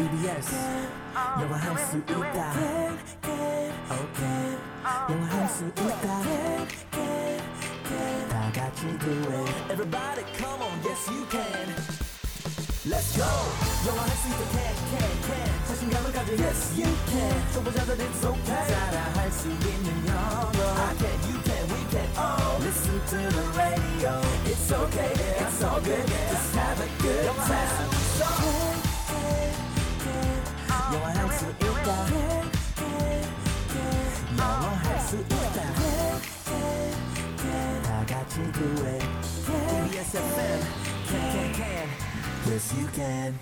EBS 영화 할 수 있다 okay 영화 할 수 있다 다 같이 do it everybody come on yes you can Let's go 영화 할 수 있다 can can can 자신감을 가져 yes you can 초보자들 it's okay 따라 할 수 있는 영어 I can you can we can all listen to the radio it's okay it's all good just have a good time 영화 할 수 있다 영화 할 수 있다 다 같이 do it KBS FM can can can yes you can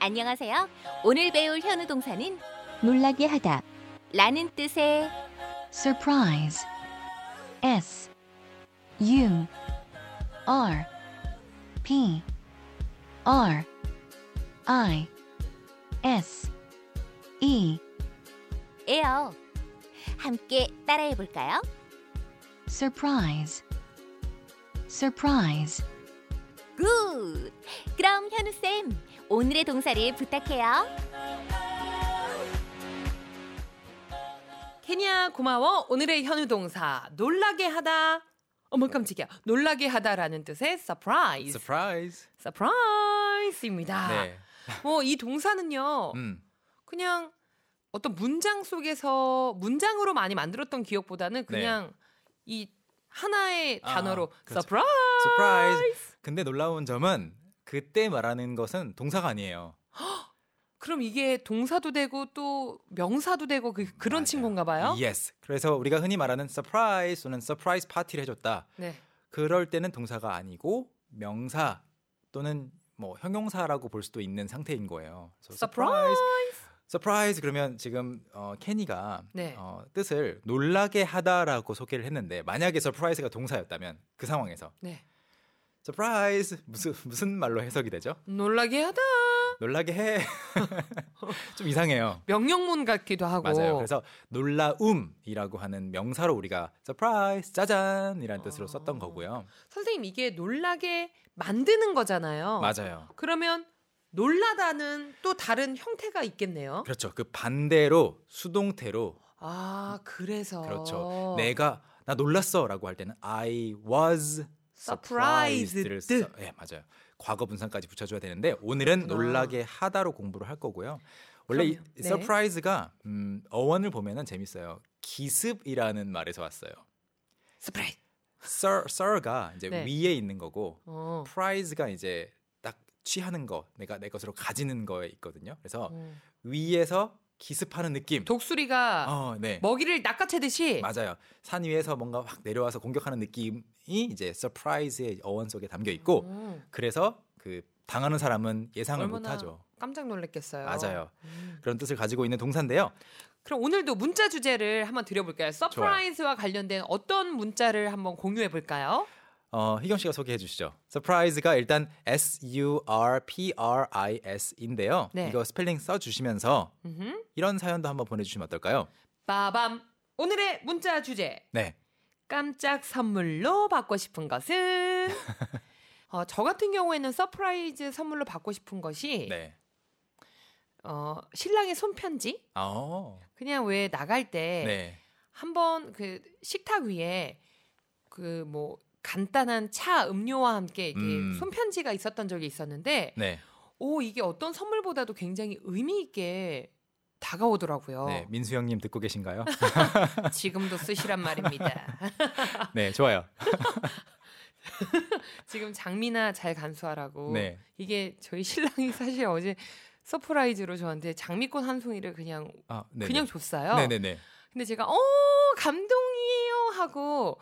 안녕하세요. 오늘 배울 현우 동사는 놀라게 하다. 라는 뜻의 surprise. S U R P R I S E 에요. 함께 따라해 볼까요? surprise. surprise. Good! 그럼 현우쌤, 오늘의 동사를 부탁해요. 케냐 고마워. 오늘의 현우 동사 놀라게 하다. 어머 깜짝이야. 놀라게 하다라는 뜻의 surprise. surprise. surprise입니다. 네. 뭐이 동사는요. 음. 그냥 어떤 문장 속에서 문장으로 많이 만들었던 기억보다는 그냥 이 하나의 네. 아, 단어로 그렇죠. surprise. surprise. 근데 놀라운 점은 그때 말하는 것은 동사가 아니에요. 그럼 이게 동사도 되고 또 명사도 되고 그, 맞아요. 친구인가 봐요. Yes. 그래서 우리가 흔히 말하는 surprise 또는 surprise 파티를 해줬다. 네. 그럴 때는 동사가 아니고 명사 또는 뭐 형용사라고 볼 수도 있는 상태인 거예요. surprise. surprise 그러면 지금 어, 케니가 네. 어, 뜻을 놀라게 하다라고 소개를 했는데 만약에 surprise가 동사였다면 그 상황에서 네. surprise 무슨 무슨 말로 해석이 되죠? 놀라게 하다. 놀라게 해. 좀 이상해요. 명령문 같기도 하고. 맞아요. 그래서 놀라움이라고 하는 명사로 우리가 surprise 짜잔이라는 뜻으로 어. 썼던 거고요. 선생님 이게 놀라게 만드는 거잖아요. 맞아요. 그러면 놀라다는 또 다른 형태가 있겠네요. 그렇죠. 그 반대로 수동태로 아 그래서 그렇죠. 내가 나 놀랐어라고 할 때는 I was surprised. 예, 맞아요. 과거 분사까지 붙여줘야 되는데 오늘은 그렇구나. 놀라게 하다로 공부를 할 거고요. 원래 이. 네. surprise가 음, 어원을 보면은 재밌어요. 기습이라는 말에서 왔어요. 스프레이. sir, sir가 이제 네. 위에 있는 거고 어. prize가 이제 딱 취하는 거, 내가 내 것으로 가지는 거에 있거든요. 그래서 어. 위에서 기습하는 느낌. 독수리가 어, 네. 먹이를 낚아채듯이 맞아요. 산 위에서 뭔가 확 내려와서 공격하는 느낌이 이제 surprise의 어원 속에 담겨 있고 음, 그래서 그 당하는 사람은 예상을 얼마나 못하죠. 깜짝 놀랐겠어요. 맞아요. 음. 그런 뜻을 가지고 있는 동사인데요. 그럼 오늘도 문자 주제를 한번 드려볼까요? surprise와 관련된 어떤 문자를 한번 공유해 볼까요? 어, 희경 씨가 소개해 주시죠. surprise가 일단 S U R P R I S인데요. 네. 이거 스펠링 써 주시면서 음흠. 이런 사연도 한번 보내 주시면 어떨까요? 빠밤. 오늘의 문자 주제. 네. 깜짝 선물로 받고 싶은 것은 어, 저 같은 경우에는 surprise 선물로 받고 싶은 것이 네. 어, 신랑의 손편지 어. 그냥 왜 나갈 때 네. 한번 그 식탁 위에 그뭐 간단한 차 음료와 함께 이게 음. 손편지가 있었던 적이 있었는데 네. 오 이게 어떤 선물보다도 굉장히 의미 있게 다가오더라고요. 네. 민수 형님 듣고 계신가요? 지금도 쓰시란 말입니다. 네, 좋아요. 지금 장미나 잘 간수하라고. 네. 이게 저희 신랑이 사실 어제 surprise로 저한테 장미꽃 한 송이를 그냥 아, 네. 그냥 줬어요. 네, 네, 네. 근데 제가 어 감동이에요 하고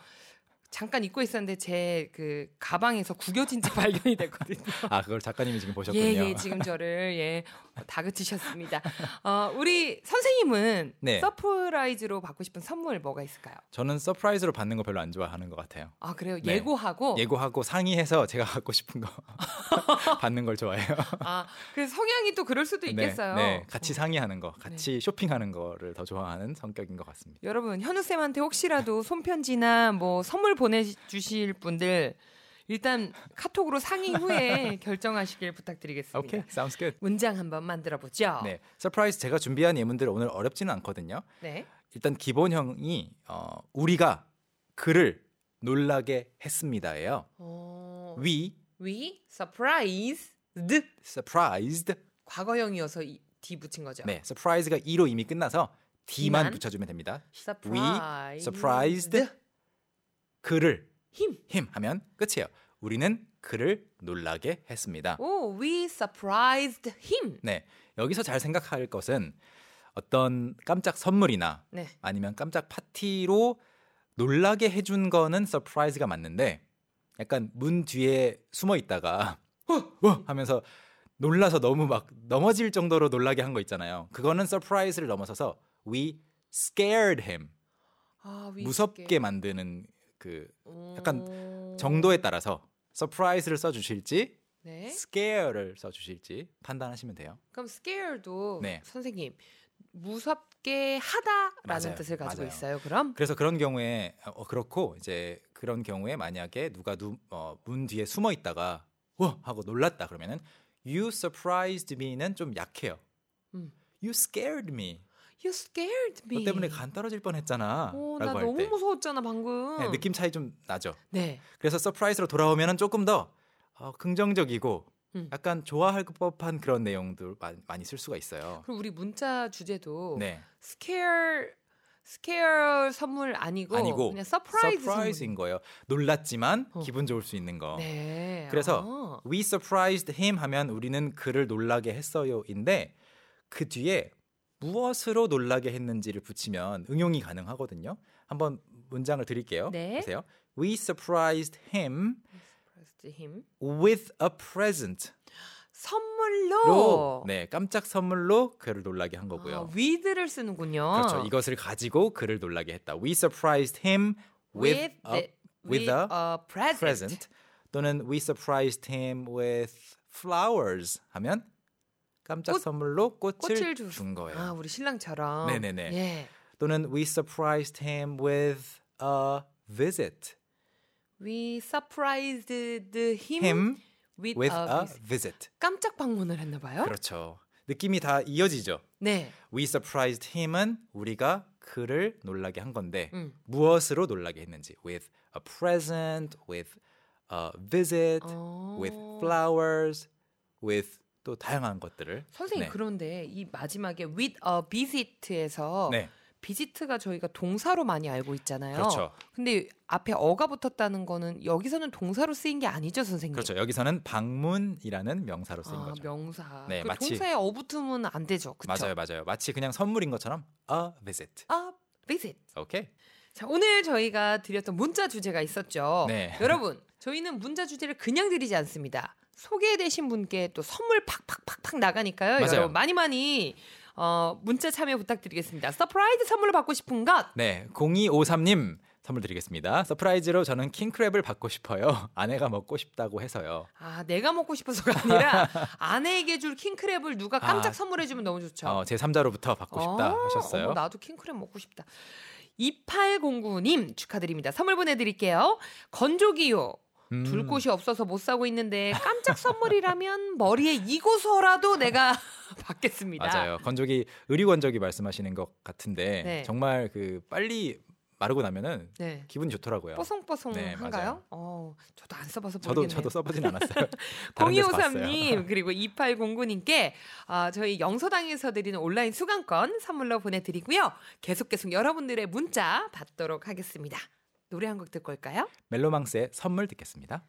잠깐 잊고 있었는데 제 그 가방에서 구겨진 채 발견이 됐거든요. 아, 그걸 작가님이 지금 보셨군요. 예, 예, 지금 저를 예 다그치셨습니다. 어, 우리 선생님은 네. surprise로 받고 싶은 선물 뭐가 있을까요? 저는 surprise로 받는 거 별로 안 좋아하는 것 같아요. 아 그래요? 네. 예고하고 예고하고 상의해서 제가 갖고 싶은 거 받는 걸 좋아해요. 아 그래서 성향이 또 그럴 수도 있겠어요. 네, 네, 같이 상의하는 거, 같이 쇼핑하는 거를 더 좋아하는 성격인 것 같습니다. 여러분 현우 쌤한테 혹시라도 손편지나 뭐 선물 보내주실 분들 일단 카톡으로 상의 후에 결정하시길 부탁드리겠습니다. 오케이, sounds good. 문장 한번 만들어 보죠. 네, surprise 제가 준비한 예문들 오늘 어렵지는 않거든요. 네. 일단 기본형이 어, 우리가 그를 놀라게 했습니다예요. 어, We we surprised surprised. 과거형이어서 E, D 붙인 거죠. 네, surprise가 e로 이미 끝나서 D만 D만? 붙여주면 됩니다. surprised. surprised. 그를 him. him 하면 끝이에요. 우리는 그를 놀라게 했습니다. 오, we surprised him. 네, 여기서 잘 생각할 것은 어떤 깜짝 선물이나 네. 아니면 깜짝 파티로 놀라게 해준 거는 surprise가 맞는데 약간 문 뒤에 숨어 있다가 어, 하면서 놀라서 너무 막 넘어질 정도로 놀라게 한 거 있잖아요. 그거는 surprise를 넘어서서 we scared him 아, we 무섭게. 만드는 그 약간 오. 정도에 따라서 surprise를 써 주실지 네. scare를 써 주실지 판단하시면 돼요. 그럼 scare도 네. 선생님 무섭게 하다라는 맞아요. 뜻을 가지고 맞아요. 있어요. 그럼 그래서 그런 경우에 어, 그렇고 이제 그런 경우에 만약에 누가 누, 어, 문 뒤에 숨어 있다가 와 하고 놀랐다 그러면은 you surprised me는 좀 약해요. 음. You scared me. You scared me. 너 때문에 간 떨어질 뻔했잖아. 오, 나 라고 할 너무 때. 무서웠잖아 방금. 네, 느낌 차이 좀 나죠. 네. 그래서 surprise로 돌아오면은 조금 더 어, 긍정적이고 음. 약간 좋아할 법한 그런 내용들 많이, 많이 쓸 수가 있어요. 그럼 우리 문자 주제도 네, scare scare 선물 아니고, 아니고 그냥 surprise인 선물. 거예요. 놀랐지만 어. 기분 좋을 수 있는 거. 네. 그래서 We surprised him 하면 우리는 그를 놀라게 했어요인데 그 뒤에 무엇으로 놀라게 했는지를 붙이면 응용이 가능하거든요. 한번 문장을 드릴게요. 네. 보세요. We surprised him surprised him. with a present. 선물로 로, 네, 깜짝 선물로 그를 놀라게 한 거고요. 아, with를 쓰는군요. 그렇죠. 이것을 가지고 그를 놀라게 했다. We surprised him with, with, a with a present. present. 또는 we surprised him with flowers 하면 깜짝 꽃- 선물로 꽃을, 꽃을 주- 준 거예요. 아, 우리 신랑처럼. 네네네. 예. 또는 we surprised him with a visit. We surprised him, him with, with a a visit. visit. 깜짝 방문을 했나 봐요? 그렇죠. 느낌이 다 이어지죠. 네. We surprised him은 우리가 그를 놀라게 한 건데 음. 무엇으로 놀라게 했는지 with a present, with a visit, 어. with flowers, with 또 다양한 것들을 선생님 네. 그런데 이 마지막에 with a visit에서 네, visit가 저희가 동사로 많이 알고 있잖아요. 그렇죠. 근데 앞에 어가 붙었다는 거는 여기서는 동사로 쓰인 게 아니죠, 선생님? 그렇죠. 여기서는 방문이라는 명사로 쓰인 아, 거죠. 명사. 네, 그 마치- 동사에 어 붙으면 안 되죠. 그렇죠? 맞아요, 맞아요. 마치 그냥 선물인 것처럼 a visit. 아, visit. 오케이. 자, 오늘 저희가 드렸던 문자 주제가 있었죠. 네. 여러분, 저희는 문자 주제를 그냥 드리지 않습니다. 소개되신 분께 또 선물 팍팍팍팍 나가니까요. 맞아요. 여러분 많이 많이 어, 문자 참여 부탁드리겠습니다. surprise 선물로 받고 싶은 것. 네, 0253님 선물 드리겠습니다. surprise로 저는 킹크랩을 받고 싶어요. 아내가 먹고 싶다고 해서요. 아, 내가 먹고 싶어서가 아니라 아내에게 줄 킹크랩을 누가 깜짝 아. 선물해 주면 너무 좋죠. 어, 제 3자로부터 받고 싶다 어, 하셨어요. 어머, 나도 킹크랩 먹고 싶다. 2809님 축하드립니다. 선물 보내드릴게요. 건조기요. 음, 둘 곳이 없어서 못 사고 있는데 깜짝 선물이라면 머리에 이고서라도 내가 받겠습니다. 맞아요. 건조기 의류 건조기 말씀하시는 것 같은데 네. 정말 그 빨리 마르고 나면은 네. 기분 좋더라고요. 뽀송뽀송한가요? 네. 어, 저도 안 써봐서 저도 모르겠네요. 저도 써보진 않았어요. 다른 데서 봤어요. 0253님 그리고 2809님께 아, 저희 영서당에서 드리는 온라인 수강권 선물로 보내드리고요. 계속 계속 여러분들의 문자 받도록 하겠습니다. 노래 한 곡 듣고 올까요? 멜로망스의 선물 듣겠습니다.